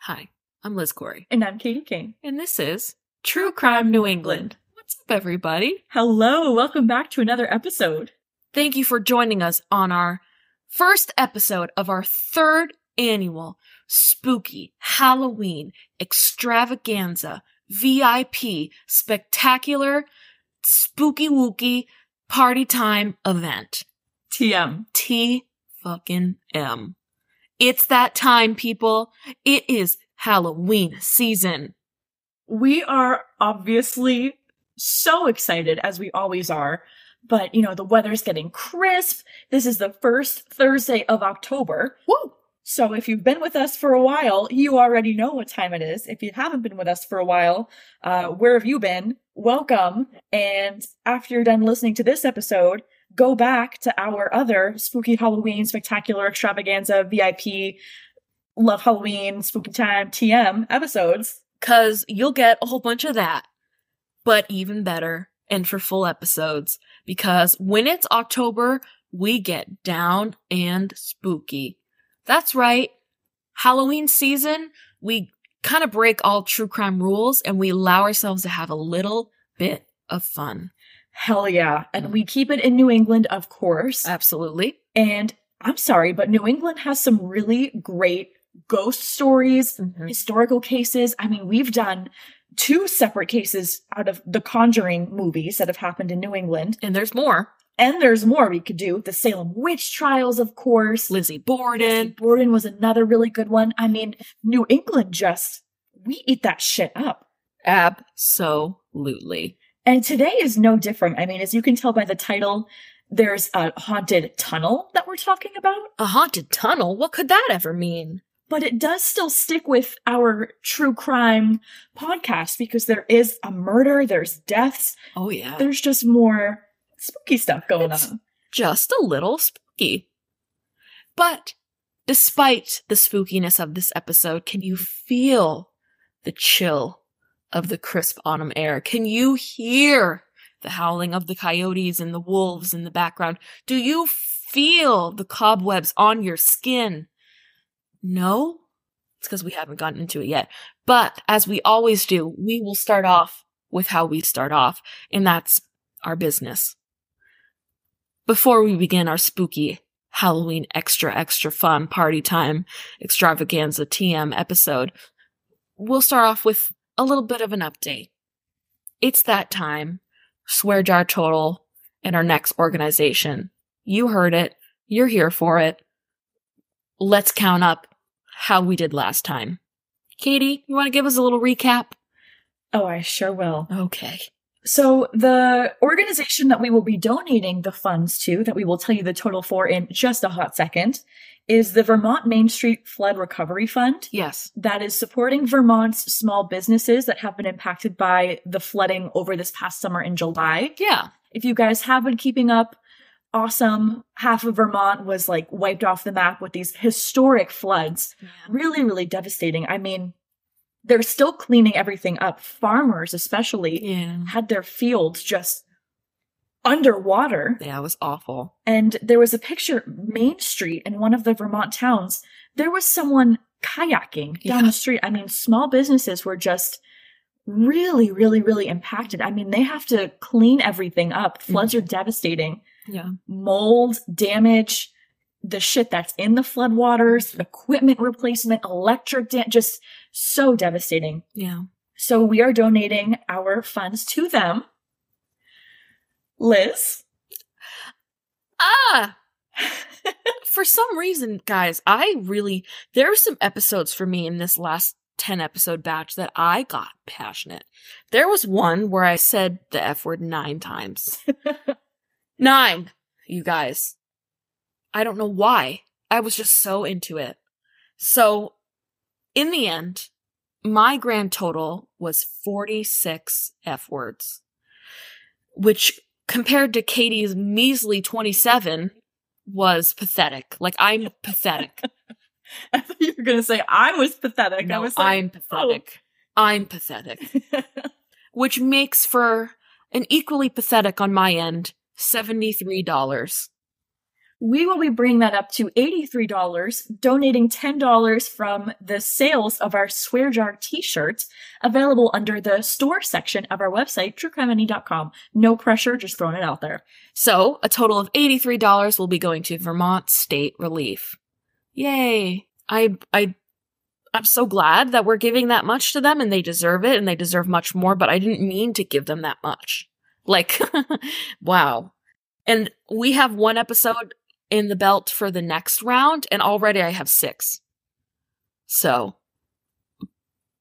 Hi, I'm Liz Corey, And I'm Katie King. and this is True Crime New England. What's up, everybody? Hello, welcome back to another episode. Thank you for joining us on our first episode of our third annual spooky Halloween extravaganza VIP spectacular spooky wooky party time event. TM. T fucking M. It's that time, people. It is Halloween season. We are obviously so excited, as we always are. But, you know, the weather's getting crisp. This is the first Thursday of October. Woo! So if you've been with us for a while, you already know what time it is. If you haven't been with us for a while, uh, where have you been? Welcome. And after you're done listening to this episode, go back to our other spooky Halloween spectacular extravaganza VIP love Halloween spooky time TM episodes. Cause you'll get a whole bunch of that. But even better, and for full episodes, because when it's October, we get down and spooky. That's right. Halloween season, we kind of break all true crime rules and we allow ourselves to have a little bit of fun. Hell yeah. And we keep it in New England, of course. Absolutely. And I'm sorry, but New England has some really great ghost stories, Mhm. historical cases. I mean, we've done two separate cases out of the Conjuring movies that have happened in New England. And there's more. And there's more we could do. The Salem witch trials, of course. Lizzie Borden. Borden was another really good one. I mean, New England just, we eat that shit up. Absolutely. And today is no different. I mean, as you can tell by the title, there's a haunted tunnel that we're talking about. A haunted tunnel? What could that ever mean? but it does still stick with our true crime podcast because there is a murder, there's deaths, Oh, yeah. there's just more spooky stuff going It's- on. just a little spooky. But despite the spookiness of this episode, can you feel the chill of the crisp autumn air? Can you hear the howling of the coyotes and the wolves in the background? Do you feel the cobwebs on your skin? No? It's because we haven't gotten into it yet. But as we always do, we will start off with how we start off, and that's our business. Before we begin our spooky Halloween extra extra fun party time extravaganza TM episode, we'll start off with a little bit of an update. It's that time. Swear jar total and our next organization. You heard it. You're here for it. Let's count up how we did last time. Katie, you want to give us a little recap? Oh, I sure will. Okay. So, the organization that we will be donating the funds to, that we will tell you the total for in just a hot second, is the Vermont Main Street Flood Recovery Fund. Yes. that is supporting Vermont's small businesses that have been impacted by the flooding over this past summer in July. Yeah. If you guys have been keeping up, awesome. Half of Vermont was like wiped off the map with these historic floods. Really, really devastating. I mean, they're still cleaning everything up. Farmers, especially, Yeah. had their fields just underwater. Yeah, it was awful. And there was a picture, Main Street in one of the Vermont towns. There was someone kayaking down Yeah. the street. I mean, small businesses were just really, really, really impacted. I mean, they have to clean everything up. Floods mm-hmm. are devastating. Yeah. Mold, damage, the shit that's in the floodwaters, equipment replacement, electric, da- just so devastating. Yeah. So we are donating our funds to them. Liz. Ah! for some reason, guys, I really, there are some episodes for me in this last 10 episode batch that I got passionate. There was one where I said the F word nine times. nine, you guys. I don't know why. I was just so into it. So, in the end, my grand total was 46 F words, which compared to Katie's measly 27 was pathetic. Like, I'm pathetic. I thought you were going to say I was pathetic. I No, was like, I'm pathetic. Oh. I'm pathetic. Which makes for an equally pathetic on my end $73. We will be bringing that up to $83, donating $10 from the sales of our Swear Jar t-shirt, available under the store section of our website, truecrimene.com. No pressure, just throwing it out there. So, a total of $83 will be going to Vermont State Relief. Yay. I, I, I'm so glad that we're giving that much to them and they deserve it and they deserve much more, but I didn't mean to give them that much. Like, wow. And we have one episode in the belt for the next round and already I have six. So,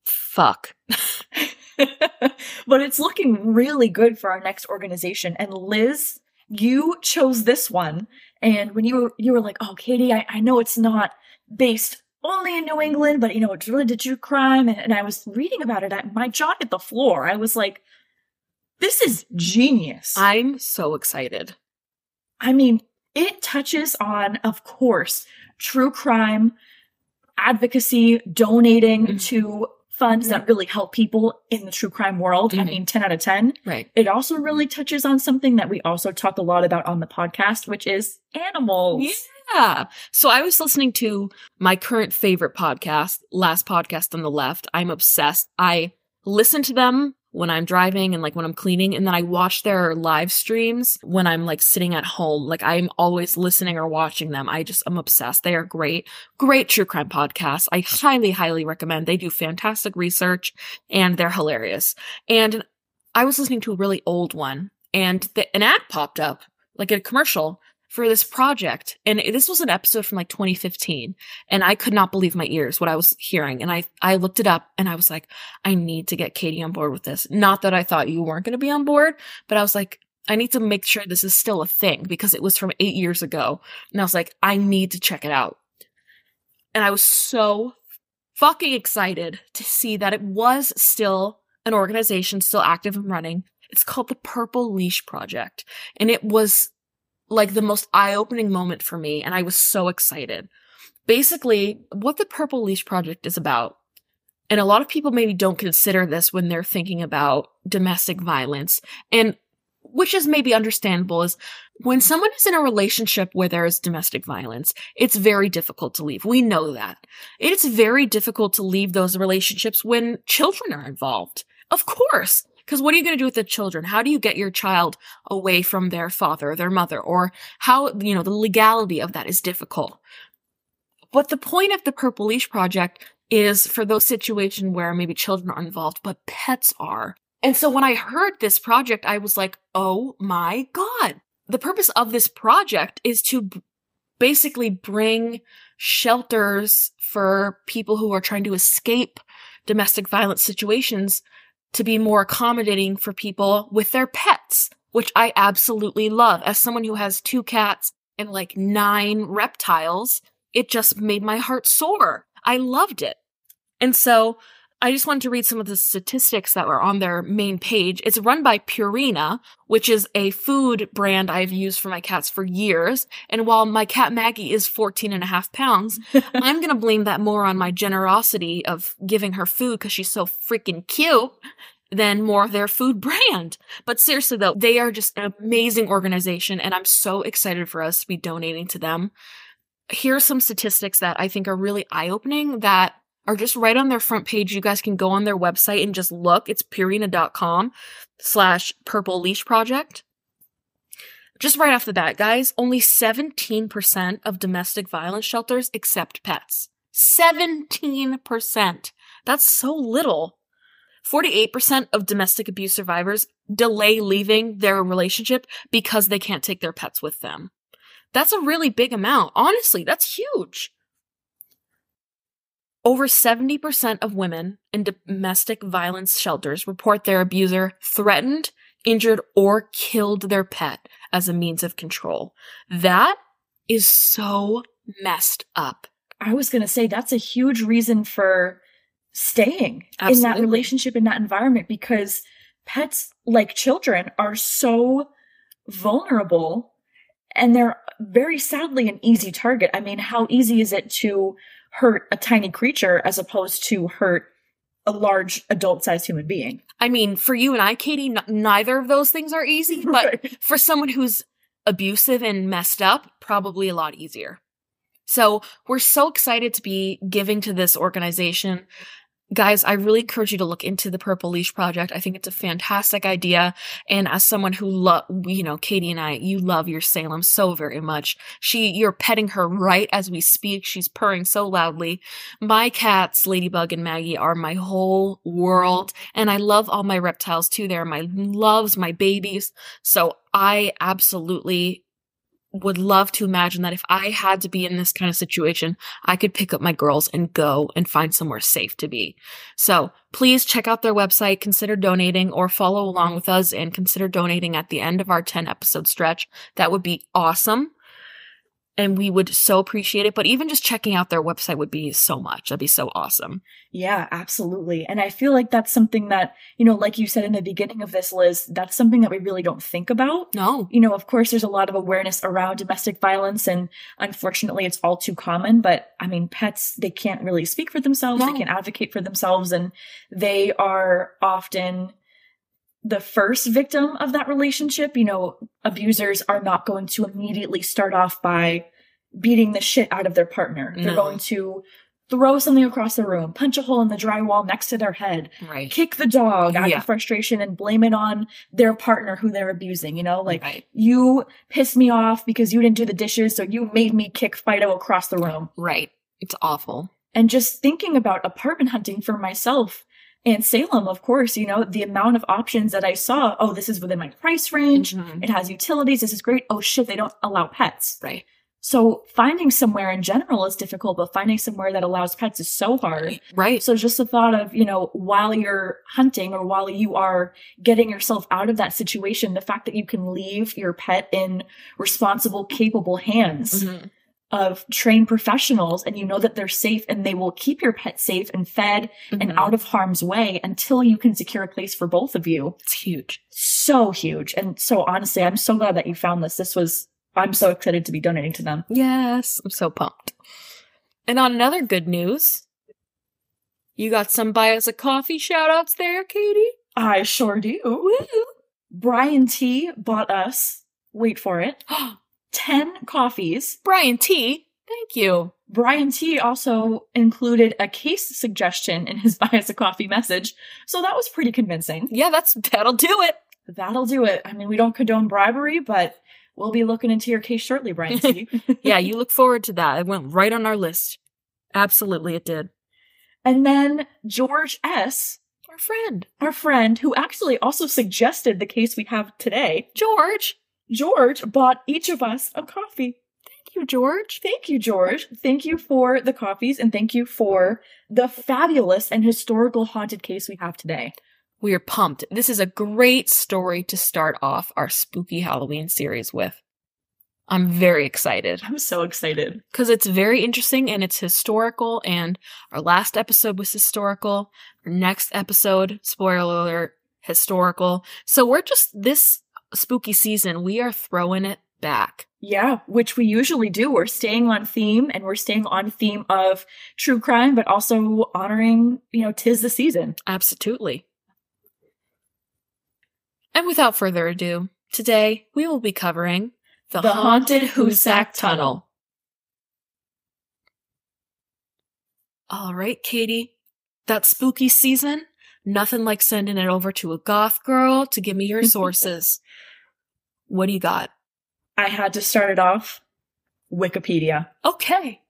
fuck. but it's looking really good for our next organization. And Liz, you chose this one. And when you were, you were like, oh, Katie, I, I know it's not based only in New England, but you know, it's really to true crime. And, and I was reading about it. I, my jaw hit the floor. I was like, this is genius. I'm so excited. I mean, it touches on, of course, true crime, advocacy, donating Mhm. to funds that really help people in the true crime world. I Mhm. mean, 10 out of 10. Right. It also really touches on something that we also talk a lot about on the podcast, which is animals. Yeah. So I was listening to my current favorite podcast, Last Podcast on the Left. I'm obsessed. I listen to them when I'm driving and like when I'm cleaning, and then I watch their live streams when I'm like sitting at home. Like I'm always listening or watching them. I just I'm obsessed. They are great, great true crime podcasts. I highly, highly recommend. They do fantastic research and they're hilarious. And I was listening to a really old one and the, an ad popped up, like a commercial for this project. And this was an episode from like 2015. And I could not believe my ears, what I was hearing. And I, I looked it up and I was like, I need to get Katie on board with this. Not that I thought you weren't going to be on board, but I was like, I need to make sure this is still a thing because it was from eight years ago. And I was like, I need to check it out. And I was so fucking excited to see that it was still an organization still active and running. It's called the Purple Leash Project. And it was like the most eye-opening moment for me and I was so excited. Basically, what the Purple Leash Project is about, and a lot of people maybe don't consider this when they're thinking about domestic violence, and which is maybe understandable is when someone is in a relationship where there is domestic violence, it's very difficult to leave. We know that. It's very difficult to leave those relationships when children are involved. Of course. Because what are you going to do with the children? How do you get your child away from their father or their mother? Or how, you know, the legality of that is difficult. But the point of the Purple Leash Project is for those situations where maybe children are involved, but pets are. And so when I heard this project, I was like, oh my God. The purpose of this project is to basically bring shelters for people who are trying to escape domestic violence situations to be more accommodating for people with their pets, which I absolutely love. As someone who has two cats and like nine reptiles, it just made my heart soar. I loved it. And so I just wanted to read some of the statistics that were on their main page. It's run by Purina, which is a food brand I've used for my cats for years. And while my cat Maggie is 14 and a half pounds, I'm going to blame that more on my generosity of giving her food because she's so freaking cute than more of their food brand. But seriously though, they are just an amazing organization and I'm so excited for us to be donating to them. Here are some statistics that I think are really eye opening that are just right on their front page. You guys can go on their website and just look. It's purina.com slash purple leash project. Just right off the bat, guys, only 17% of domestic violence shelters accept pets. 17%. That's so little. 48% of domestic abuse survivors delay leaving their relationship because they can't take their pets with them. That's a really big amount. Honestly, that's huge. Over 70% of women in domestic violence shelters report their abuser threatened, injured, or killed their pet as a means of control. That is so messed up. I was going to say that's a huge reason for staying in that relationship, in that environment, because pets, like children, are so vulnerable and they're very sadly an easy target. I mean, how easy is it to hurt a tiny creature as opposed to hurt a large adult sized human being? I mean, for you and I, Katie, n- neither of those things are easy, but Right. for someone who's abusive and messed up, probably a lot easier. So we're so excited to be giving to this organization. Guys, I really encourage you to look into the Purple Leash Project. I think it's a fantastic idea. And as someone who love, you know, Katie and I, you love your Salem so very much. She, you're petting her right as we speak. She's purring so loudly. My cats, Ladybug and Maggie, are my whole world. And I love all my reptiles too. They're my loves, my babies. So I absolutely would love to imagine that if I had to be in this kind of situation, I could pick up my girls and go and find somewhere safe to be. So please check out their website, consider donating or follow along with us and consider donating at the end of our 10 episode stretch. That would be awesome. And we would so appreciate it. But even just checking out their website would be so much. That'd be so awesome. Yeah, absolutely. And I feel like that's something that, you know, like you said in the beginning of this, Liz, that's something that we really don't think about. No. You know, of course, there's a lot of awareness around domestic violence, and unfortunately, it's all too common. But I mean, pets, they can't really speak for themselves, No. they can't advocate for themselves, and they are often the first victim of that relationship. You know, abusers are not going to immediately start off by beating the shit out of their partner. They're No. going to throw something across the room, punch a hole in the drywall next to their head, Right. kick the dog out Yeah. of frustration and blame it on their partner who they're abusing, you know? Like, right. you pissed me off because you didn't do the dishes, so you made me kick Fido across the room. Right. It's awful. And just thinking about apartment hunting for myself and Salem, of course, you know, the amount of options that I saw, oh, this is within my price range. Mhm. It has utilities. This is great. Oh shit, they don't allow pets. Right. So finding somewhere in general is difficult, but finding somewhere that allows pets is so hard. Right. So just the thought of, you know, while you're hunting or while you are getting yourself out of that situation, the fact that you can leave your pet in responsible, capable hands Mhm. Of trained professionals and you know that they're safe and they will keep your pet safe and fed and Mhm. out of harm's way until you can secure a place for both of you. It's huge. So huge. And so honestly, I'm so glad that you found this. This was, I'm so excited to be donating to them. Yes, I'm so pumped. And on another good news, you got some buy us a coffee shout outs there, Katie? I sure do. Brian T bought us, wait for it, 10 coffees. Brian T, thank you. Brian T also included a case suggestion in his buy us a coffee message. So that was pretty convincing. Yeah, that's that'll do it. That'll do it. I mean, we don't condone bribery, but we'll be looking into your case shortly, Brian T. Yeah, you look forward to that. It went right on our list. Absolutely, it did. and then George S., Our friend, our friend, who actually also suggested the case we have today, George. George bought each of us a coffee. Thank you, George. Thank you, George. Thank you for the coffees and thank you for the fabulous and historical haunted case we have today. We are pumped. This is a great story to start off our spooky Halloween series with. I'm very excited. I'm so excited. because it's very interesting and it's historical. And our last episode was historical. Our next episode, spoiler alert, historical. So we're just this spooky season, we are throwing it back. Yeah, which we usually do. We're staying on theme and we're staying on theme of true crime, but also honoring, you know, tis the season. Absolutely. And without further ado, today we will be covering the, The haunted Hoosac. Tunnel. All right, Katie, that spooky season, nothing like sending it over to a goth girl to give me your sources. what do you got? I had to start it off Wikipedia. Okay.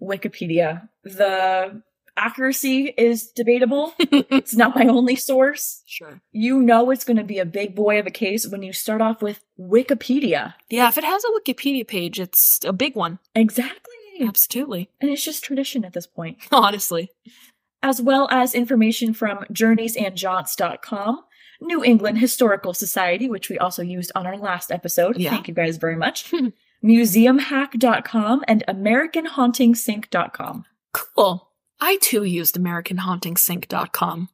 Wikipedia. The accuracy is debatable. it's not my only source. Sure. You know it's going to be a big boy of a case when you start off with Wikipedia. Yeah, if it has a Wikipedia page, it's a big one. Exactly. Absolutely. And it's just tradition at this point. Honestly. As well as information from journeysandjaunts.com, New England Historical Society, which we also used on our last episode. Yeah. Thank you guys very much. Museumhack.com and AmericanHauntingsInk.com. Cool. I too used AmericanHauntingsInk.com.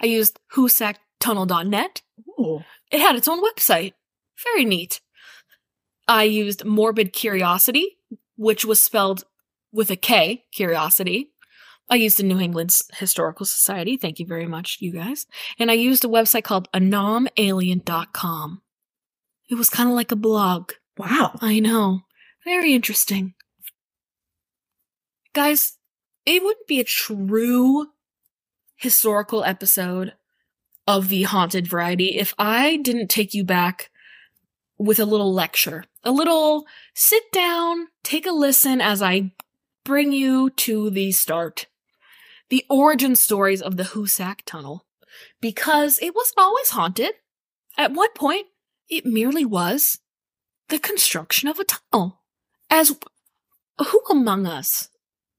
I used HoosacTunnel.net. Ooh. It had its own website. Very neat. I used Morbid Curiosity, which was spelled with a K, Curiosity. I used the New England Historical Society. Thank you very much, you guys. And I used a website called anomalien.com. It was kind of like a blog. Wow. I know. Very interesting. Guys, it wouldn't be a true historical episode of the haunted variety if I didn't take you back with a little lecture, a little sit down, take a listen as I bring you to the start. The origin stories of the Hoosac Tunnel. Because it wasn't always haunted. At one point, it merely was the construction of a tunnel. As who among us?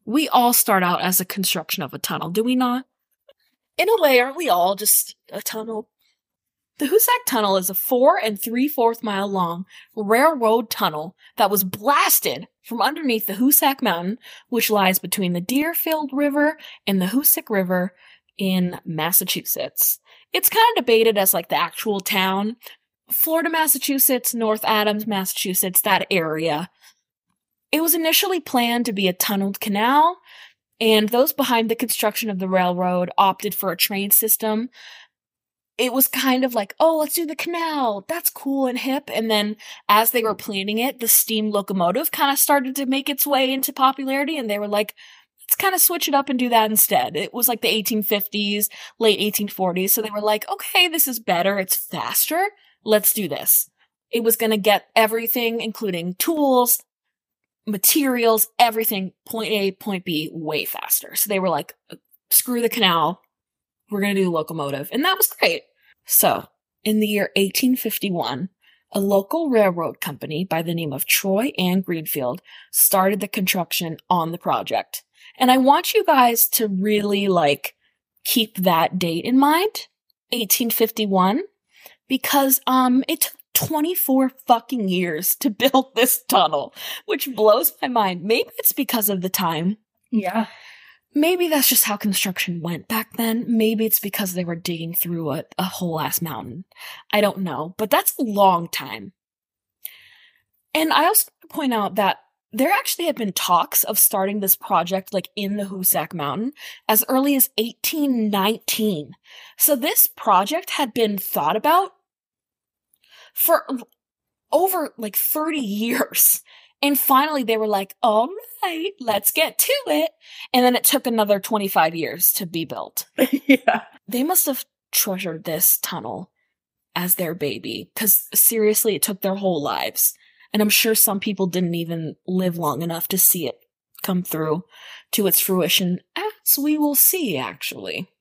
We all start out as a construction of a tunnel, do we not? In a way, aren't we all just a tunnel? The Hoosac Tunnel is a four and three fourth mile long railroad tunnel that was blasted from underneath the Hoosac Mountain, which lies between the Deerfield River and the Hoosic River in Massachusetts. It's kind of debated as like the actual town. Florida, Massachusetts, North Adams, Massachusetts, that area. It was initially planned to be a tunneled canal, and those behind the construction of the railroad opted for a train system. It was kind of like, oh, let's do the canal. That's cool and hip. And then as they were planning it, the steam locomotive kind of started to make its way into popularity, and they were like, let's kind of switch it up and do that instead. It was like the 1850s, late 1840s. So they were like, okay, this is better. It's faster. Let's do this. It was going to get everything, including tools, materials, everything, point A, point B, way faster. So they were like, screw the canal. We're going to do locomotive. And that was great. So in the year 1851, a local railroad company by the name of Troy and Greenfield started the construction on the project. And I want you guys to really like keep that date in mind, 1851, because um it took 24 fucking years to build this tunnel, which blows my mind. Maybe it's because of the time. Yeah. Maybe that's just how construction went back then. Maybe it's because they were digging through a, a whole ass mountain. I don't know, but that's a long time. And I also point out that there actually had been talks of starting this project like in the Hoosac Mountain as early as 1819. So this project had been thought about for over like 30 years. And finally they were like, all right, let's get to it. And then it took another 25 years to be built. yeah. They must have treasured this tunnel as their baby because seriously, it took their whole lives. And I'm sure some people didn't even live long enough to see it come through to its fruition, as we will see, actually.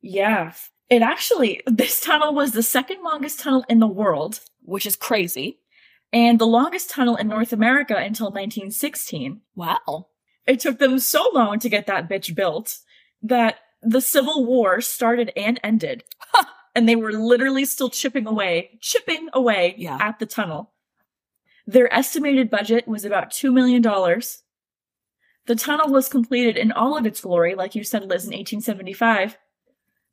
Yeah. It actually, this tunnel was the second longest tunnel in the world Which is crazy. And the longest tunnel in North America until 1916. Wow. It took them so long to get that bitch built that the Civil War started and ended. and they were literally still chipping away, chipping away Yeah. at the tunnel. Their estimated budget was about $2 million. The tunnel was completed in all of its glory, like you said, Liz, in 1875.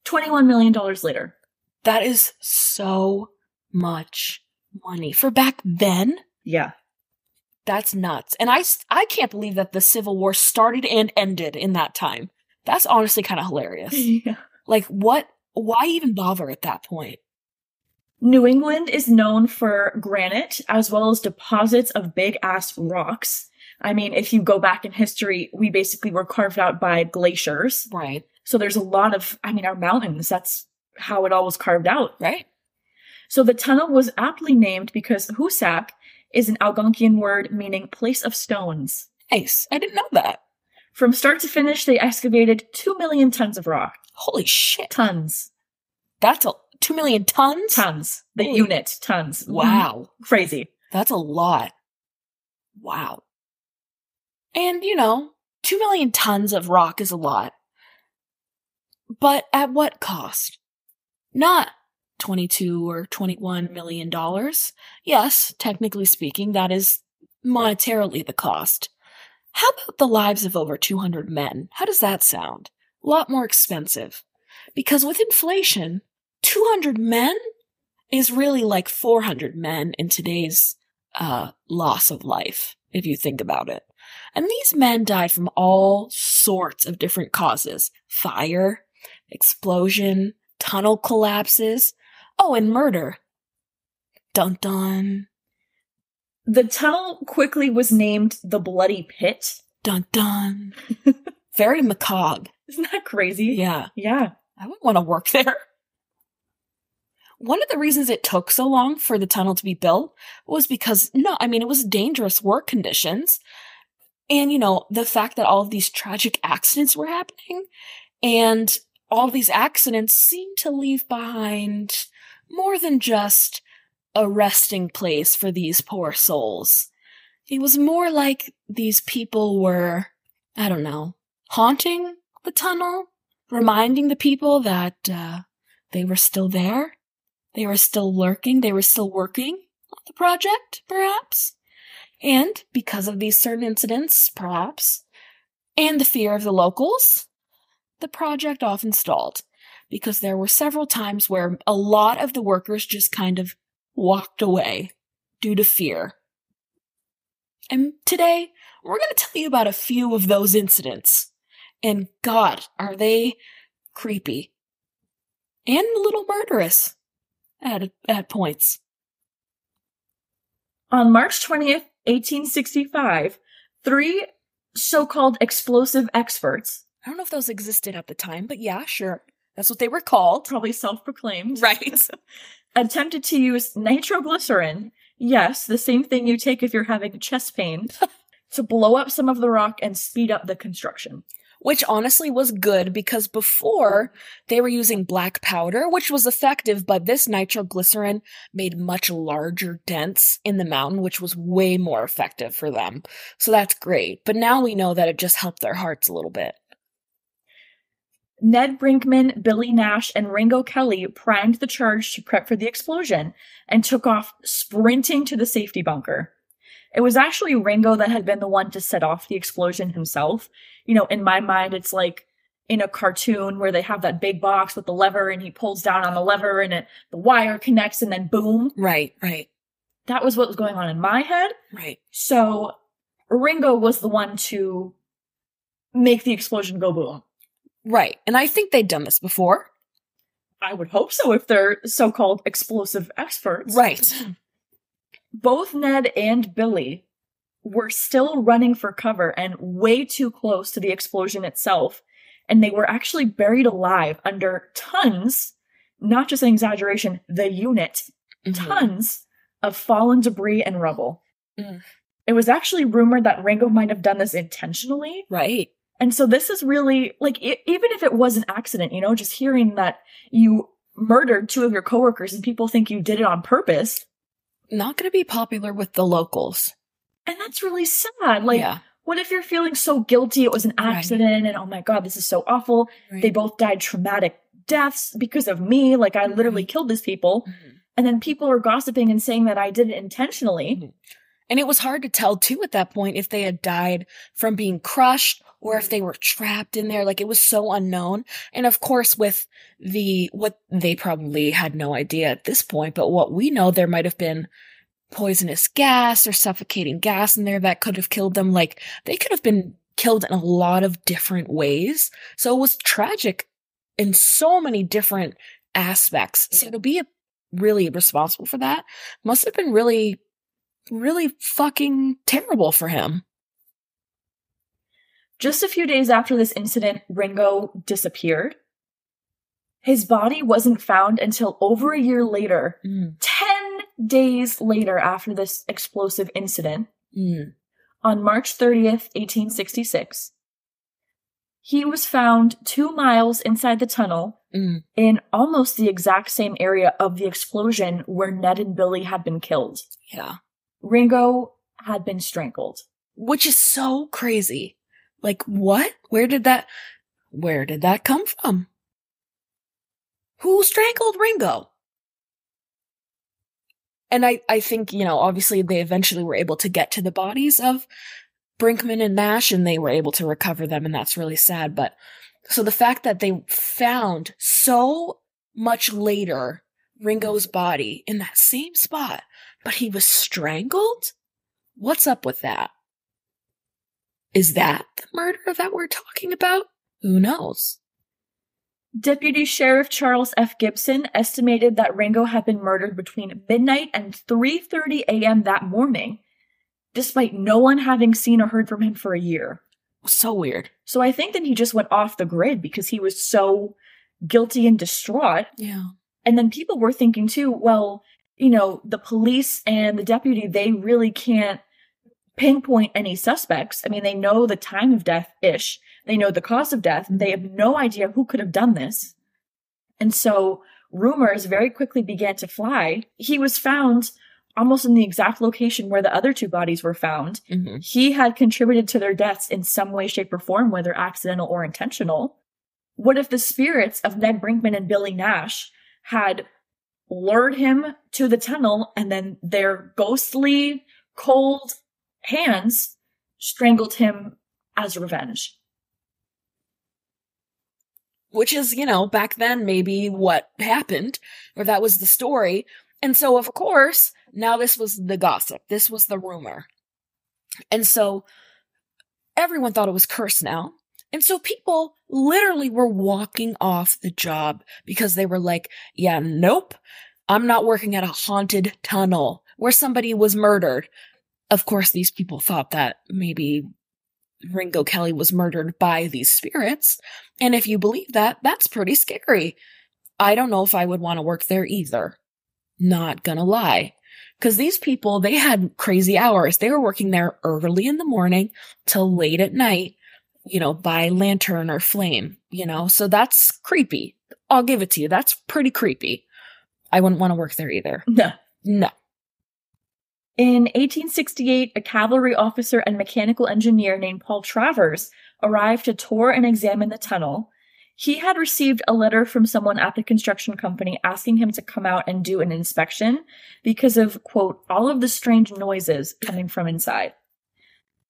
$21 million later. That is so much money. For back then, Yeah. that's nuts. And I, I can't believe that the Civil War started and ended in that time. That's honestly kind of hilarious. yeah. like, what? Why even bother at that point? New England is known for granite as well as deposits of big ass rocks. I mean, if you go back in history, we basically were carved out by glaciers. Right. So there's a lot of, I mean, our mountains, that's how it all was carved out. Right. So the tunnel was aptly named because Hoosac is an Algonquian word meaning place of stones. Nice. I didn't know that. From start to finish, they excavated 2 million tons of rock. Holy shit. Tons. That's a two million tons? Tons. The Holy- unit. Tons. Mm-hmm. Wow. Crazy. That's a lot. Wow. And, you know, two million tons of rock is a lot. But at what cost? Not 22 or 21 million dollars. Yes, technically speaking, that is monetarily the cost. How about the lives of over 200 men? How does that sound? A lot more expensive. Because with inflation, 200 men is really like 400 men in today's uh, loss of life, if you think about it. And these men died from all sorts of different causes fire, explosion, tunnel collapses, oh, and murder. Dun dun. The tunnel quickly was named the Bloody Pit. Dun dun. Very macabre. Isn't that crazy? Yeah. Yeah. I wouldn't want to work there. One of the reasons it took so long for the tunnel to be built was because, no, I mean, it was dangerous work conditions. And, you know, the fact that all of these tragic accidents were happening and all these accidents seem to leave behind more than just a resting place for these poor souls. It was more like these people were, I don't know, haunting the tunnel, reminding the people that uh, they were still there, they were still lurking, they were still working on the project, perhaps. And because of these certain incidents, perhaps, and the fear of the locals, the project often stalled because there were several times where a lot of the workers just kind of walked away due to fear. And today, we're going to tell you about a few of those incidents. And God, are they creepy and a little murderous at, at points. On March 20th, 1865, three so called explosive experts, I don't know if those existed at the time, but yeah, sure. That's what they were called. probably self proclaimed, Right. attempted to use nitroglycerin, yes, the same thing you take if you're having chest pain, to blow up some of the rock and speed up the construction. Which honestly was good because before they were using black powder, which was effective, but this nitroglycerin made much larger dents in the mountain, which was way more effective for them. So that's great. But now we know that it just helped their hearts a little bit. Ned Brinkman, Billy Nash, and Ringo Kelly primed the charge to prep for the explosion and took off sprinting to the safety bunker. It was actually Ringo that had been the one to set off the explosion himself. You know, in my mind, it's like in a cartoon where they have that big box with the lever and he pulls down on the lever and it, the wire connects and then boom. Right, right, That was what was going on in my head. right. So Ringo was the one to make the explosion go boom. Right. And I think they'd done this before. I would hope so if they're so-called explosive experts. Right. Both Ned and Billy were still running for cover and way too close to the explosion itself. And they were actually buried alive under tons, not just an exaggeration, the unit, Mhm. tons of fallen debris and rubble. Mm. It was actually rumored that Ringo might have done this intentionally. Right. And so this is really like e- even if it was an accident, you know, just hearing that you murdered two of your coworkers and people think you did it on purpose, Not going to be popular with the locals. and that's really sad. Like yeah. what if you're feeling so guilty it was an Right. accident and oh my god, this is so awful. Right. They both died traumatic deaths because of me, like I literally Right. killed these people. Mhm. And then people are gossiping and saying that I did it intentionally. And it was hard to tell too at that point if they had died from being crushed or if they were trapped in there. Like it was so unknown. And of course, with the, what they probably had no idea at this point, but what we know, there might have been poisonous gas or suffocating gas in there that could have killed them. Like they could have been killed in a lot of different ways. So it was tragic in so many different aspects. So to be really responsible for that must have been really really fucking terrible for him. Just a few days after this incident, Ringo disappeared. His body wasn't found until over a year later, 10 days later after this explosive incident, Mm. on March 30th, 1866. He was found two miles inside the tunnel Mm. in almost the exact same area of the explosion where Ned and Billy had been killed. Yeah. Ringo had been strangled. Which is so crazy. Like what? Where did that where did that come from? Who strangled Ringo? And I, I think, you know, obviously they eventually were able to get to the bodies of Brinkman and Nash and they were able to recover them and that's really sad. But so the fact that they found so much later Ringo's body in that same spot but he was strangled? What's up with that? Is that the murder that we're talking about? Who knows? Deputy Sheriff Charles F. Gibson estimated that Ringo had been murdered between midnight and 3:30 a.m. that morning, despite no one having seen or heard from him for a year. So weird. So I think that he just went off the grid because he was so guilty and distraught. Yeah. And then people were thinking too, well, you know, the police and the deputy, they really can't pinpoint any suspects. I mean, they know the time of death ish, they know the cause of death, and they have no idea who could have done this. And so rumors very quickly began to fly. He was found almost in the exact location where the other two bodies were found. Mm-hmm. He had contributed to their deaths in some way, shape, or form, whether accidental or intentional. What if the spirits of Ned Brinkman and Billy Nash had lured him to the tunnel and then their ghostly, cold hands strangled him as revenge? Which is, you know, back then maybe what happened, or that was the story. And so, of course, now this was the gossip. This was the rumor. And so everyone thought it was cursed now. And so people literally were walking off the job because they were like, yeah, nope, I'm not working at a haunted tunnel where somebody was murdered. Of course, these people thought that maybe Ringo Kelly was murdered by these spirits. And if you believe that, that's pretty scary. I don't know if I would want to work there either. Not gonna lie. Cause these people, they had crazy hours. They were working there early in the morning till late at night, you know, by lantern or flame, you know, so that's creepy. I'll give it to you. That's pretty creepy. I wouldn't want to work there either. No. No. In 1868, a cavalry officer and mechanical engineer named Paul Travers arrived to tour and examine the tunnel. He had received a letter from someone at the construction company asking him to come out and do an inspection because of, quote, all of the strange noises coming from inside.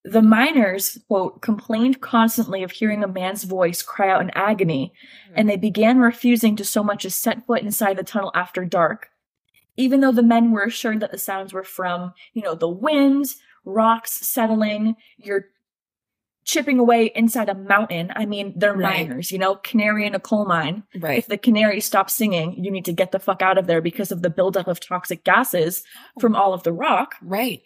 The miners, quote, complained constantly of hearing a man's voice cry out in agony, hmm. and they began refusing to so much as set foot inside the tunnel after dark. Even though the men were assured that the sounds were from, you know, the wind, rocks settling, you're chipping away inside a mountain. I mean, they're Right. miners, you know, canary in a coal mine. Right. If the canary stops singing, you need to get the fuck out of there because of the buildup of toxic gases oh. from all of the rock. Right.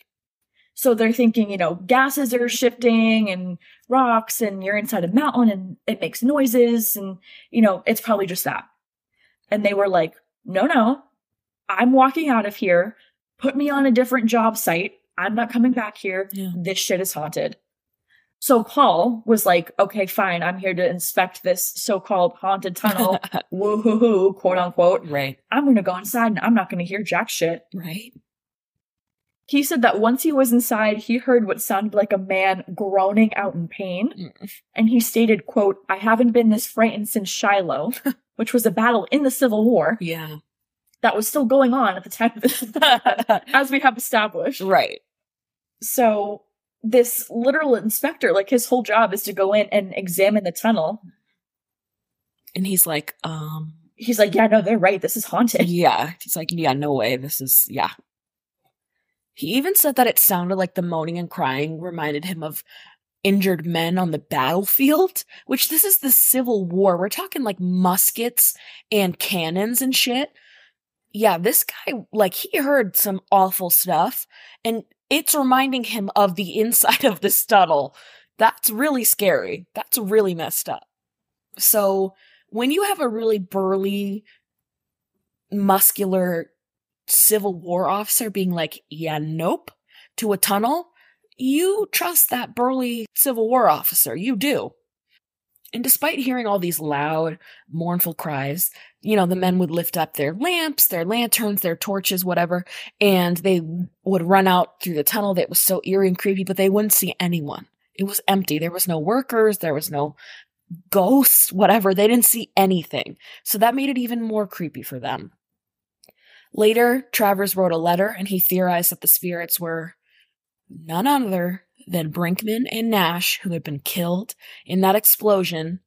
So they're thinking, you know, gases are shifting and rocks and you're inside a mountain and it makes noises and, you know, it's probably just that. And they were like, no, no, I'm walking out of here. Put me on a different job site. I'm not coming back here. Yeah. This shit is haunted. So Paul was like, okay, fine. I'm here to inspect this so-called haunted tunnel. Woo-hoo-hoo, quote unquote. right. I'm going to go inside and I'm not going to hear jack shit. Right. He said that once he was inside, he heard what sounded like a man groaning out in pain. Mm. And he stated, quote, I haven't been this frightened since Shiloh, which was a battle in the Civil War Yeah. that was still going on at the time of this, as we have established. right. So this literal inspector, like his whole job is to go in and examine the tunnel. And he's like, um, He's like, yeah, no, they're right. This is haunted. yeah. He's like, yeah, no way. This is, yeah. He even said that it sounded like the moaning and crying reminded him of injured men on the battlefield, which this is the Civil War. We're talking like muskets and cannons and shit. Yeah, this guy, like, he heard some awful stuff and it's reminding him of the inside of the tunnel. That's really scary. That's really messed up. So, when you have a really burly, muscular Civil War officer being like, yeah, nope, to a tunnel, you trust that burly Civil War officer. You do. And despite hearing all these loud, mournful cries, you know, the men would lift up their lamps, their lanterns, their torches, whatever, and they would run out through the tunnel that was so eerie and creepy, but they wouldn't see anyone. It was empty. There was no workers. There was no ghosts, whatever. They didn't see anything. So that made it even more creepy for them. Later, Travers wrote a letter and he theorized that the spirits were none other than Brinkman and Nash, who had been killed in that explosion,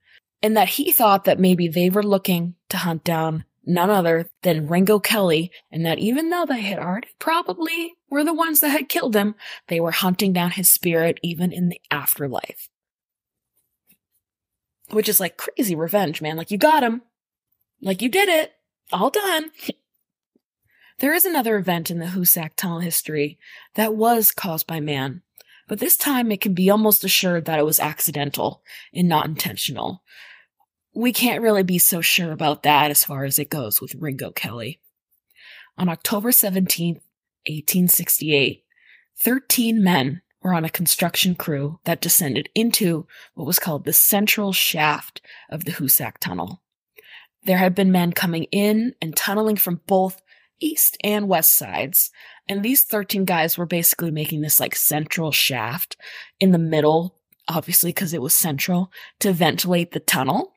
and that he thought that maybe they were looking to hunt down none other than Ringo Kelly, and that even though they had already probably were the ones that had killed him, they were hunting down his spirit even in the afterlife. Which is like crazy revenge, man. Like you got him. Like you did it. All done. there is another event in the Hoosac Tunnel history that was caused by man, but this time it can be almost assured that it was accidental and not intentional we can't really be so sure about that as far as it goes with Ringo Kelly. On October 17th, 1868, 13 men were on a construction crew that descended into what was called the central shaft of the Hoosac Tunnel. There had been men coming in and tunneling from both east and west sides, and these 13 guys were basically making this like central shaft in the middle, obviously because it was central, to ventilate the tunnel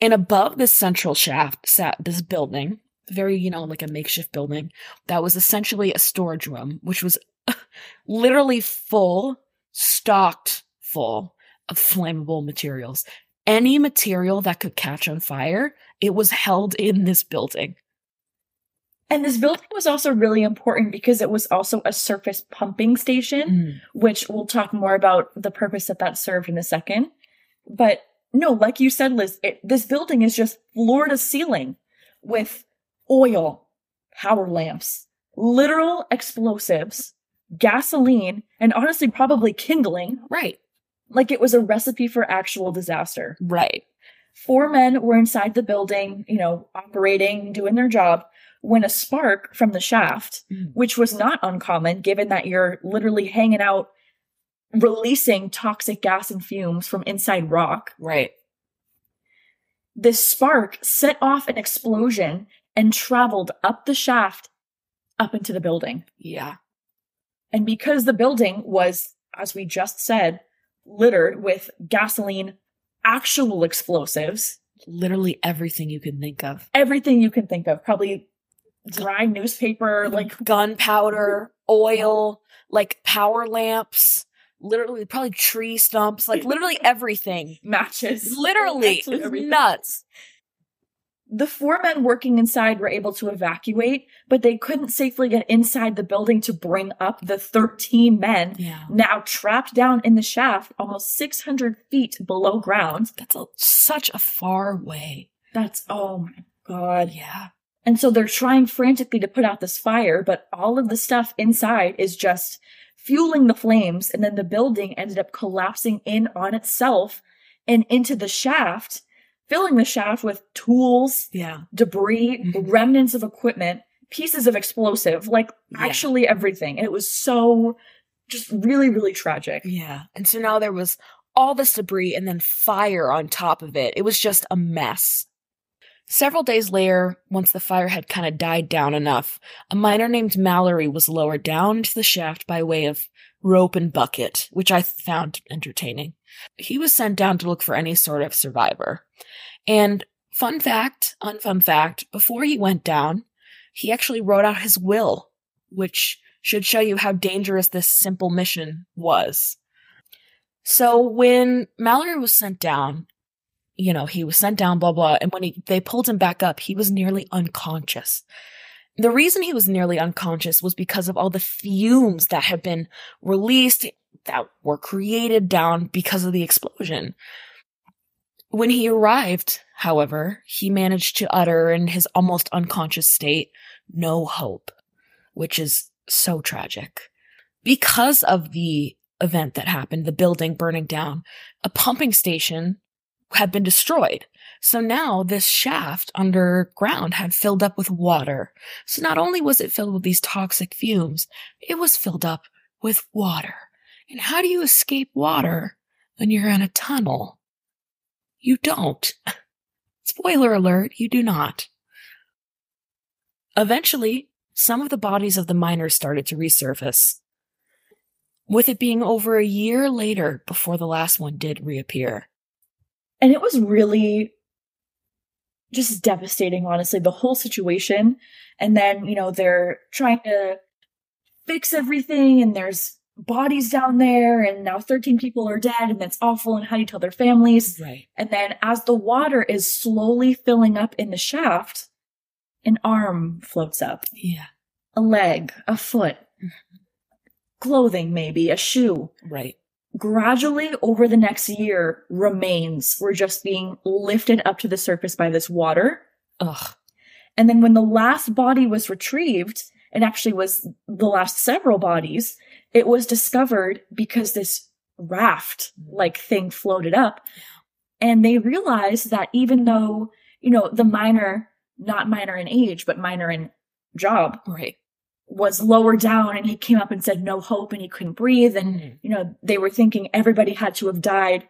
and above this central shaft sat this building, very, you know, like a makeshift building that was essentially a storage room, which was literally full, stocked full of flammable materials. Any material that could catch on fire, it was held in this building. And this building was also really important because it was also a surface pumping station, mm. which we'll talk more about the purpose that that served in a second. But no, like you said, Liz, it, this building is just floor to ceiling with oil, power lamps, literal explosives, gasoline, and honestly, probably kindling. Right. Like it was a recipe for actual disaster. Right. Four men were inside the building, you know, operating, doing their job, when a spark from the shaft, mm. which was not uncommon given that you're literally hanging out releasing toxic gas and fumes from inside rock. Right. This spark set off an explosion and traveled up the shaft up into the building. Yeah. And because the building was, as we just said, littered with gasoline, actual explosives. Literally everything you can think of. Everything you can think of. Probably dry newspaper, mm-hmm. like gunpowder, oil, like power lamps, literally probably tree stumps, like literally everything. Matches. Literally. It's nuts. The four men working inside were able to evacuate, but they couldn't safely get inside the building to bring up the 13 men yeah. now trapped down in the shaft almost 600 feet below ground. That's a, such a far way. That's, oh my God. Yeah. And so they're trying frantically to put out this fire, but all of the stuff inside is just fueling the flames. And then the building ended up collapsing in on itself and into the shaft, filling the shaft with tools, yeah, debris, mm-hmm. remnants of equipment, pieces of explosive, like yeah. actually everything. And it was so just really, really tragic. Yeah. And so now there was all this debris and then fire on top of it. It was just a mess. Several days later, once the fire had kind of died down enough, a miner named Mallory was lowered down into the shaft by way of rope and bucket, which I found entertaining. He was sent down to look for any sort of survivor. And fun fact, unfun fact, before he went down, he actually wrote out his will, which should show you how dangerous this simple mission was. So when Mallory was sent down, you know, he was sent down, blah, blah. And when he, they pulled him back up, he was nearly unconscious. The reason he was nearly unconscious was because of all the fumes that had been released that were created down because of the explosion. When he arrived, however, he managed to utter in his almost unconscious state, no hope, which is so tragic. Because of the event that happened, the building burning down, a pumping station had been destroyed. So now this shaft underground had filled up with water. So not only was it filled with these toxic fumes, it was filled up with water. And how do you escape water when you're in a tunnel? You don't. Spoiler alert, you do not. Eventually, some of the bodies of the miners started to resurface, with it being over a year later before the last one did reappear. And it was really just devastating, honestly, the whole situation. And then, you know, they're trying to fix everything and there's bodies down there and now 13 people are dead and that's awful. And how do you tell their families? Right. And then as the water is slowly filling up in the shaft, An arm floats up, Yeah. a leg, a foot, Mm-hmm. clothing, maybe, a shoe. Right. Gradually, over the next year, remains were just being lifted up to the surface by this water. Ugh. And then when the last body was retrieved, it actually was the last several bodies, it was discovered because this raft like thing floated up. And they realized that even though, you know, the minor, not minor in age, but minor in job, Right. Was lower down and he came up and said no hope and he couldn't breathe. And, Mhm. you know, they were thinking everybody had to have died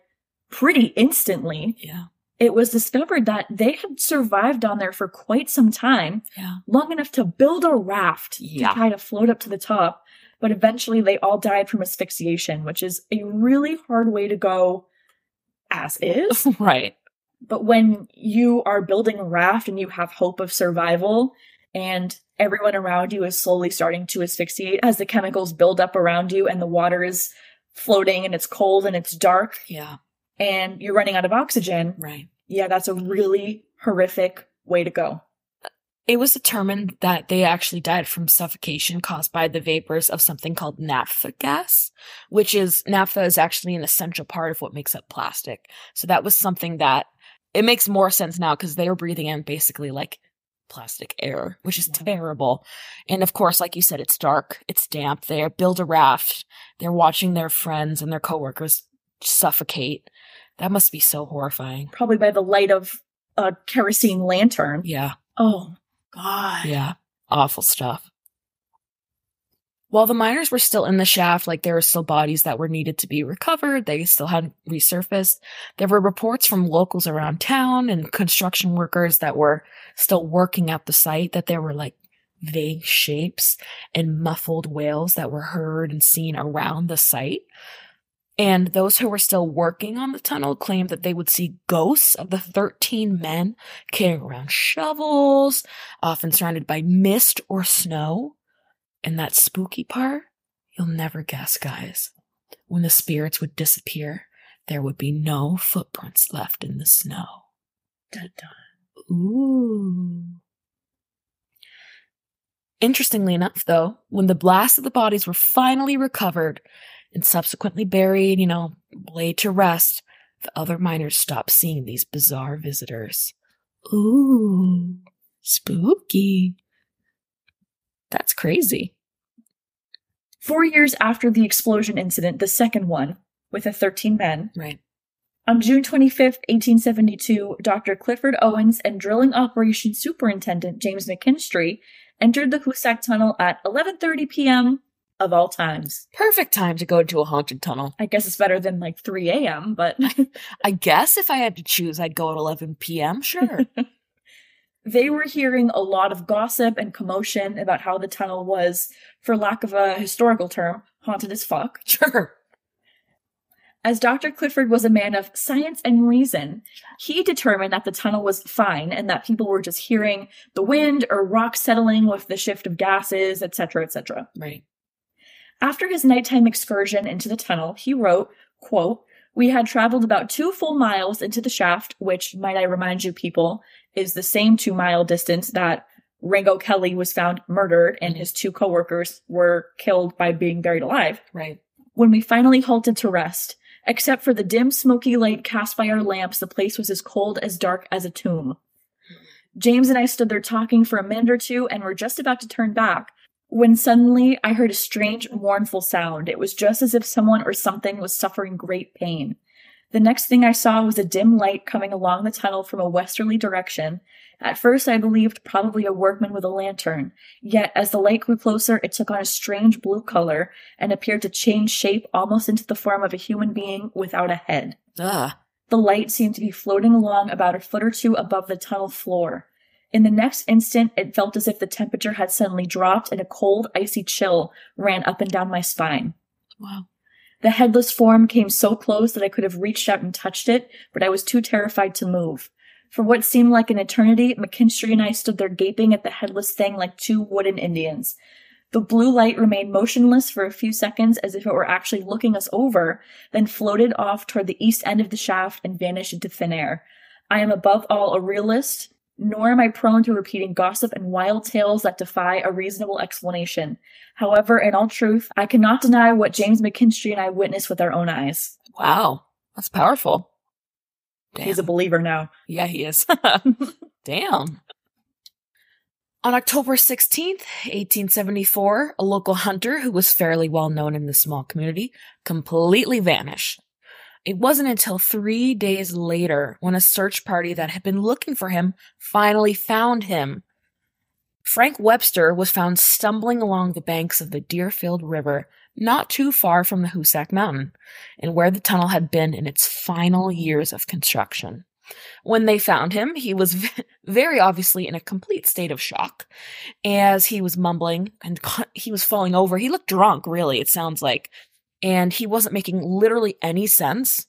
pretty instantly. Yeah. It was discovered that they had survived down there for quite some time Yeah. long enough to build a raft Yeah. to try to float up to the top. But eventually they all died from asphyxiation, which is a really hard way to go as is. right. but when you are building a raft and you have hope of survival and everyone around you is slowly starting to asphyxiate as the chemicals build up around you and the water is floating and it's cold and it's dark Yeah. and you're running out of oxygen, Right. yeah, that's a really horrific way to go. Uh, it was determined that they actually died from suffocation caused by the vapors of something called naphtha gas, which is naphtha is actually an essential part of what makes up plastic. So that was something that it makes more sense now because they were breathing in basically like plastic air, which is terrible. And of course, like you said, it's dark, it's damp. They build a raft. They're watching their friends and their coworkers suffocate. That must be so horrifying. Probably by the light of a kerosene lantern. Yeah. Oh, God. Yeah. Awful stuff. While the miners were still in the shaft, like there were still bodies that were needed to be recovered, they still hadn't resurfaced. There were reports from locals around town and construction workers that were still working at the site that there were like vague shapes and muffled wails that were heard and seen around the site. And those who were still working on the tunnel claimed that they would see ghosts of the 13 men carrying around shovels, often surrounded by mist or snow. And that spooky part, you'll never guess, guys. When the spirits would disappear, there would be no footprints left in the snow. Dun, dun. Ooh. Interestingly enough, though, when the blast of the bodies were finally recovered and subsequently buried, you know, laid to rest, the other miners stopped seeing these bizarre visitors. Ooh, spooky. That's crazy. Four years after the explosion incident, the second one, with the 13 men, Right. On June 25th, 1872, Dr. Clifford Owens and Drilling Operations Superintendent James McKinstry entered the Hoosac Tunnel at 11:30 p.m. of all times. Perfect time to go into a haunted tunnel. I guess it's better than like 3 a.m., but I guess if I had to choose, I'd go at 11 p.m. Sure. they were hearing a lot of gossip and commotion about how the tunnel was, for lack of a historical term, haunted as fuck. sure. As Dr. Clifford was a man of science and reason, he determined that the tunnel was fine and that people were just hearing the wind or rocks settling with the shift of gases, etc., etc. Right. After his nighttime excursion into the tunnel, he wrote, quote, We had traveled about two full miles into the shaft, which, might I remind you people, is the same two mile distance that Rango Kelly was found murdered and his two coworkers were killed by being buried alive Right. when we finally halted to rest. Except for the dim, smoky light cast by our lamps, the place was as cold as dark as a tomb. James and I stood there talking for a minute or two and were just about to turn back when suddenly I heard a strange, mournful sound. It was just as if someone or something was suffering great pain. The next thing I saw was a dim light coming along the tunnel from a westerly direction. At first, I believed probably a workman with a lantern. Yet, as the light grew closer, it took on a strange blue color and appeared to change shape almost into the form of a human being without a head. Ugh. The light seemed to be floating along about a foot or two above the tunnel floor. In the next instant, it felt as if the temperature had suddenly dropped and a cold, icy chill ran up and down my spine. Wow. The headless form came so close that I could have reached out and touched it, but I was too terrified to move. For what seemed like an eternity, McKinstry and I stood there gaping at the headless thing like two wooden Indians. The blue light remained motionless for a few seconds as if it were actually looking us over, then floated off toward the east end of the shaft and vanished into thin air. I am above all a realist, nor am I prone to repeating gossip and wild tales that defy a reasonable explanation. However, in all truth, I cannot deny what James McKinstry and I witnessed with our own eyes. Wow. That's powerful. Damn. He's a believer now. Yeah, he is. Damn. On October 16th, 1874, a local hunter who was fairly well known in the small community completely vanished. It wasn't until three days later when a search party that had been looking for him finally found him. Frank Webster was found stumbling along the banks of the Deerfield River not too far from the Hoosac Mountain and where the tunnel had been in its final years of construction. When they found him, he was very obviously in a complete state of shock as he was mumbling and he was falling over. He looked drunk, really, it sounds like and he wasn't making literally any sense.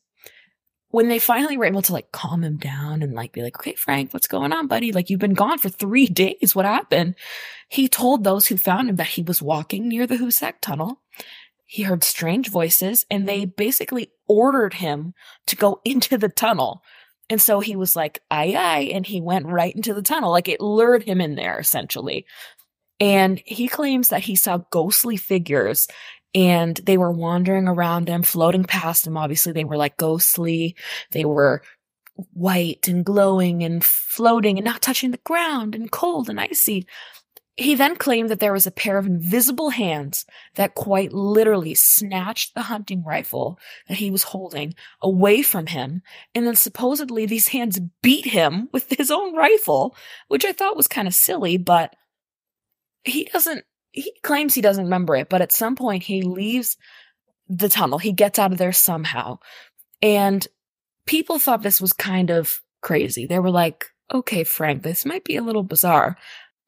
When they finally were able to like calm him down and like be like, okay, Frank, what's going on, buddy? Like, you've been gone for three days. What happened? He told those who found him that he was walking near the Hoosac tunnel. He heard strange voices and they basically ordered him to go into the tunnel. And so he was like, aye, aye. And he went right into the tunnel. Like it lured him in there essentially. And he claims that he saw ghostly figures and they were wandering around him, floating past him. Obviously, they were like ghostly. They were white and glowing and floating and not touching the ground and cold and icy. He then claimed that there was a pair of invisible hands that quite literally snatched the hunting rifle that he was holding away from him. And then supposedly these hands beat him with his own rifle, which I thought was kind of silly, but he doesn't he claims he doesn't remember it, but at some point he leaves the tunnel. He gets out of there somehow. And people thought this was kind of crazy. They were like, okay, Frank, this might be a little bizarre.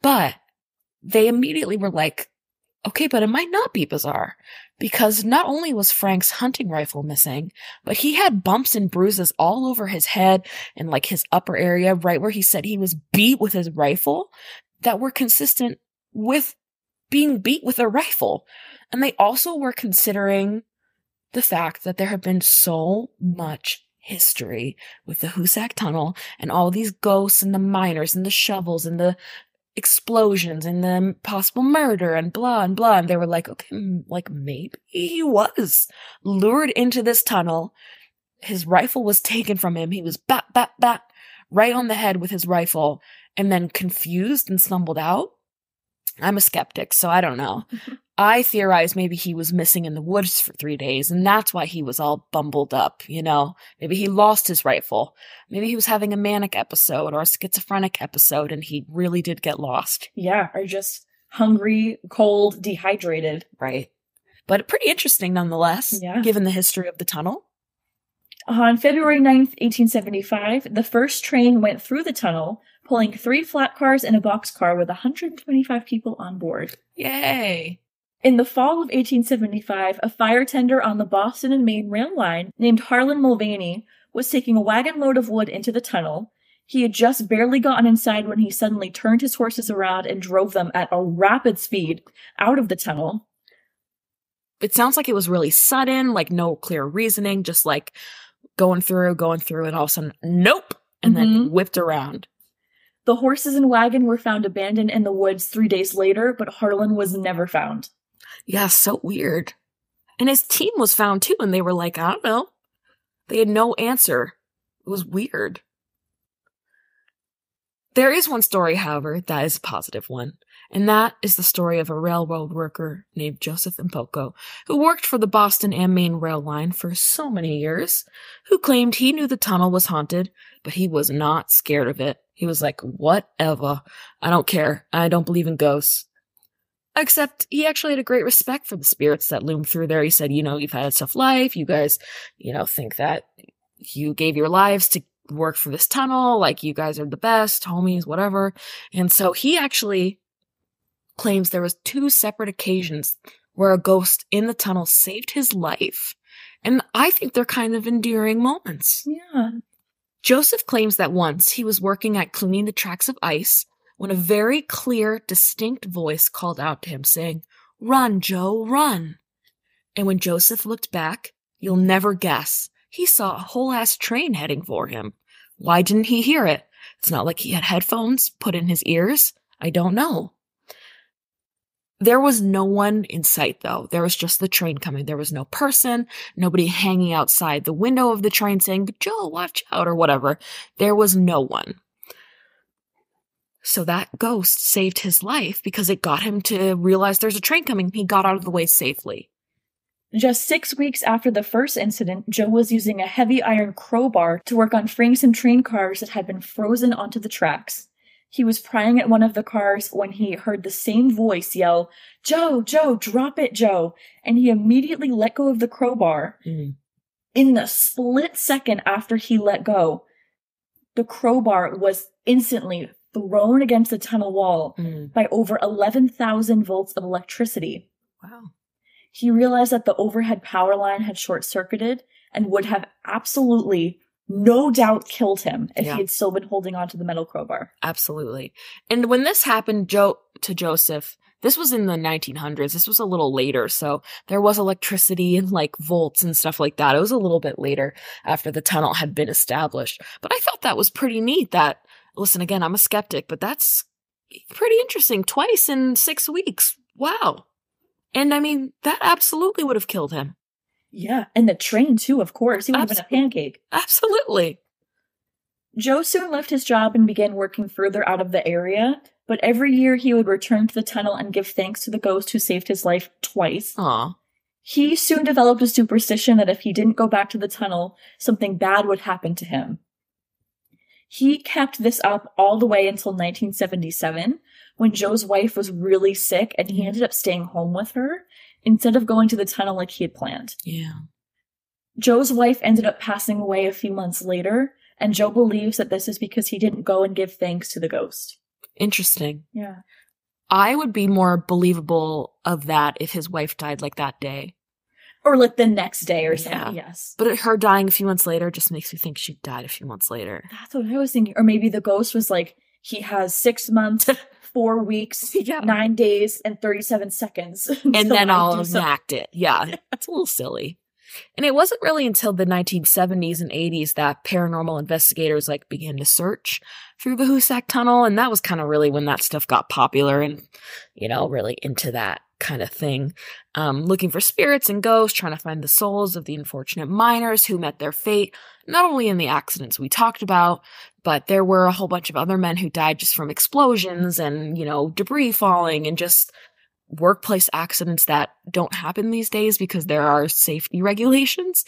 But they immediately were like, okay, but it might not be bizarre because not only was Frank's hunting rifle missing, but he had bumps and bruises all over his head and like his upper area, right where he said he was beat with his rifle that were consistent with being beat with a rifle. And they also were considering the fact that there had been so much history with the Hoosac Tunnel and all these ghosts and the miners and the shovels and the explosions and the possible murder and blah and blah. And they were like, okay, like maybe he was lured into this tunnel. His rifle was taken from him. He was bat, bat, bat right on the head with his rifle and then confused and stumbled out. I'm a skeptic, so I don't know. Mm-hmm. I theorize maybe he was missing in the woods for three days, and that's why he was all bumbled up, you know? Maybe he lost his rifle. Maybe he was having a manic episode or a schizophrenic episode, and he really did get lost. Yeah, or just hungry, cold, dehydrated. Right. But pretty interesting nonetheless, Yeah. given the history of the tunnel. On February 9th, 1875, the first train went through the tunnel, pulling three flat cars and a box car with 125 people on board. Yay. In the fall of 1875, a fire tender on the Boston and Maine rail line named Harlan Mulvaney was taking a wagon load of wood into the tunnel. He had just barely gotten inside when he suddenly turned his horses around and drove them at a rapid speed out of the tunnel. It sounds like it was really sudden, like no clear reasoning, just like going through, going through, and all of a sudden, nope, and then Mhm. whipped around. The horses and wagon were found abandoned in the woods three days later, but Harlan was never found. Yeah, so weird. And his team was found too, and they were like, I don't know. They had no answer. It was weird. There is one story, however, that is a positive one, and that is the story of a railroad worker named Joseph Impoco, who worked for the Boston and Maine rail line for so many years, who claimed he knew the tunnel was haunted, but he was not scared of it. He was like, whatever. I don't care. I don't believe in ghosts. Except he actually had a great respect for the spirits that loomed through there. He said, you know, you've had a tough life. You guys, you know, think that you gave your lives to work for this tunnel. Like you guys are the best, homies, whatever. And so he actually claims there was two separate occasions where a ghost in the tunnel saved his life. And I think they're kind of endearing moments. Yeah. Joseph claims that once he was working at cleaning the tracks of ice when a very clear, distinct voice called out to him saying, Run, Joe, run. And when Joseph looked back, you'll never guess, he saw a whole ass train heading for him. Why didn't he hear it? It's not like he had headphones put in his ears. I don't know. There was no one in sight though. There was just the train coming. There was no person, nobody hanging outside the window of the train saying, Joe, watch out or whatever. There was no one. So that ghost saved his life because it got him to realize there's a train coming. He got out of the way safely. Just six weeks after the first incident, Joe was using a heavy iron crowbar to work on freeing some train cars that had been frozen onto the tracks. He was prying at one of the cars when he heard the same voice yell, Joe, Joe, drop it, Joe. And he immediately let go of the crowbar. Mm. In the split second after he let go, the crowbar was instantly thrown against the tunnel wall Mm. by over 11,000 volts of electricity. Wow. He realized that the overhead power line had short circuited and would have absolutely no doubt killed him if Yeah. he had still been holding onto the metal crowbar. Absolutely. And when this happened, Joe to Joseph, this was in the 1900s. This was a little later, so there was electricity and like volts and stuff like that. It was a little bit later after the tunnel had been established. But I thought that was pretty neat that listen again, I'm a skeptic, but that's pretty interesting. Twice in 6 weeks. Wow. And I mean, that absolutely would have killed him. Yeah, and the train too, of course. He would have been a pancake. Absolutely. Joe soon left his job and began working further out of the area, but every year he would return to the tunnel and give thanks to the ghost who saved his life twice. Aw. He soon developed a superstition that if he didn't go back to the tunnel, something bad would happen to him. He kept this up all the way until 1977, when Joe's wife was really sick and he mm-hmm. ended up staying home with her instead of going to the tunnel like he had planned. Yeah. Joe's wife ended up passing away a few months later, and Joe believes that this is because he didn't go and give thanks to the ghost. Interesting. Yeah. I would be more believable of that if his wife died like that day. Or like the next day or Yeah. something. Yes. But her dying a few months later just makes me think she died a few months later. That's what I was thinking. Or maybe the ghost was like, he has six months, four weeks, Yeah. nine days, and 37 seconds. And then I'll enact it. Yeah. That's a little silly. And it wasn't really until the 1970s and 80s that paranormal investigators like began to search through the Hoosac tunnel. And that was kind of really when that stuff got popular and, you know, really into that kind of thing. Um, looking for spirits and ghosts, trying to find the souls of the unfortunate miners who met their fate, not only in the accidents we talked about, but there were a whole bunch of other men who died just from explosions and, you know, debris falling and just workplace accidents that don't happen these days because there are safety regulations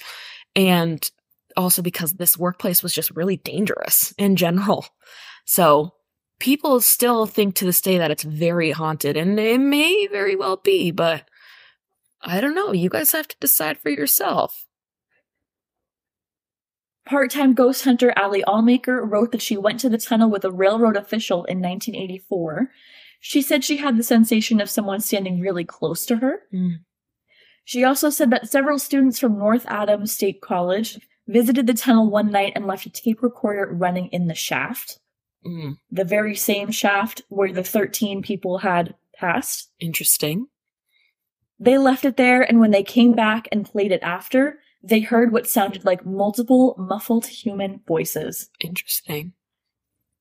and also because this workplace was just really dangerous in general. So people still think to this day that it's very haunted and it may very well be, but I don't know. You guys have to decide for yourself. Part-time ghost hunter Allie Allmaker wrote that she went to the tunnel with a railroad official in 1984. She said she had the sensation of someone standing really close to her. Mm. She also said that several students from North Adams State College visited the tunnel one night and left a tape recorder running in the shaft, Mm, the very same shaft where the 13 people had passed. interesting. They left it there, and when they came back and played it after, they heard what sounded like multiple muffled human voices. Interesting.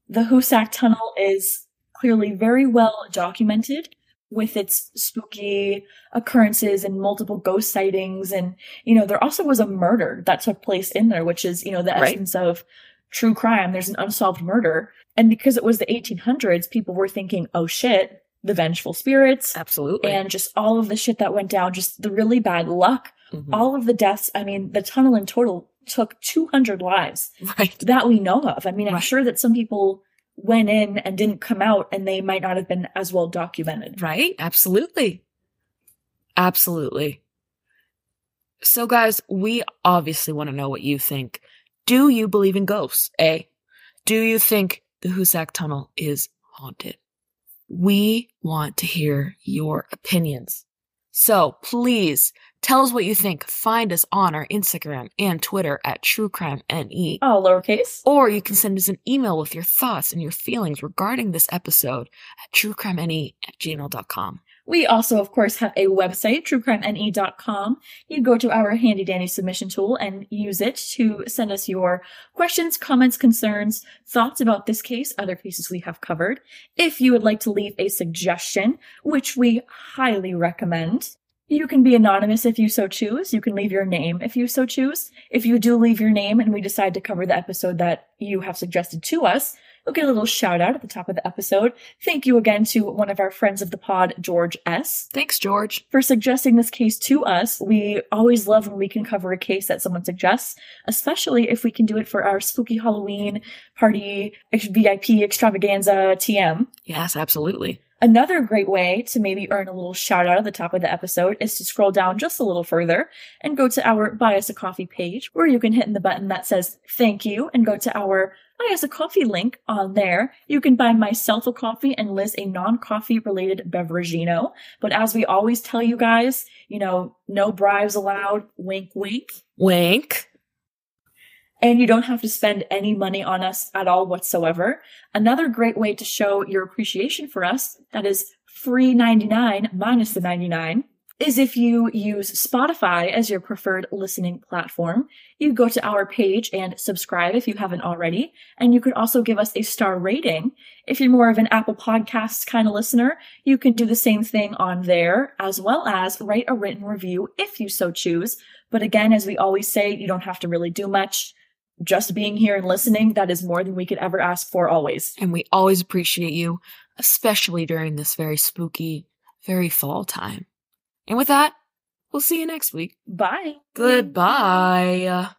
The Hoosac Tunnel is clearly very well documented with its spooky occurrences and multiple ghost sightings. And, you know, there also was a murder that took place in there, which is, you know, the Right. essence of true crime. There's an unsolved murder. And because it was the 1800s, people were thinking, oh shit, the vengeful spirits. Absolutely. And just all of the shit that went down, just the really bad luck, Mhm. all of the deaths. I mean, the tunnel in total took 200 lives right. that we know of. I mean, I'm sure that some people went in and didn't come out and they might not have been as well documented. Right? Absolutely. Absolutely. So, guys, we obviously want to know what you think. Do you believe in ghosts? A. Do you think the Hoosac Tunnel is haunted? We want to hear your opinions. So please tell us what you think. Find us on our Instagram and Twitter at TrueCrimeNE. All lowercase. Or you can send us an email with your thoughts and your feelings regarding this episode at truecrimene at gmail.com. We also, of course, have a website, truecrimene.com. You go to our handy dandy submission tool and use it to send us your questions, comments, concerns, thoughts about this case, other cases we have covered. If you would like to leave a suggestion, which we highly recommend, you can be anonymous if you so choose. You can leave your name if you so choose. If you do leave your name and we decide to cover the episode that you have suggested to us, you'll get a little shout out at the top of the episode. Thank you again to one of our friends of the pod, George S. Thanks, George. For suggesting this case to us. We always love when we can cover a case that someone suggests, especially if we can do it for our spooky Halloween party VIP extravaganza TM. Yes, absolutely. Another great way to maybe earn a little shout out at the top of the episode is to scroll down just a little further and go to our Buy Us a Coffee page where you can hit in the button that says thank you and go to our Buy Us a Coffee link on there. You can buy myself a coffee and Liz a non-coffee related beverageino. But as we always tell you guys, you know, no bribes allowed. Wink, wink. Wink. And you don't have to spend any money on us at all whatsoever. Another great way to show your appreciation for us, that is free 99 minus the 99, is if you use Spotify as your preferred listening platform. You go to our page and subscribe if you haven't already. And you could also give us a star rating. If you're more of an Apple Podcasts kind of listener, you can do the same thing on there, as well as write a written review if you so choose. But again, as we always say, you don't have to really do much just being here and listening, that is more than we could ever ask for always. And we always appreciate you, especially during this very spooky, very fall time. And with that, we'll see you next week. Bye. Goodbye.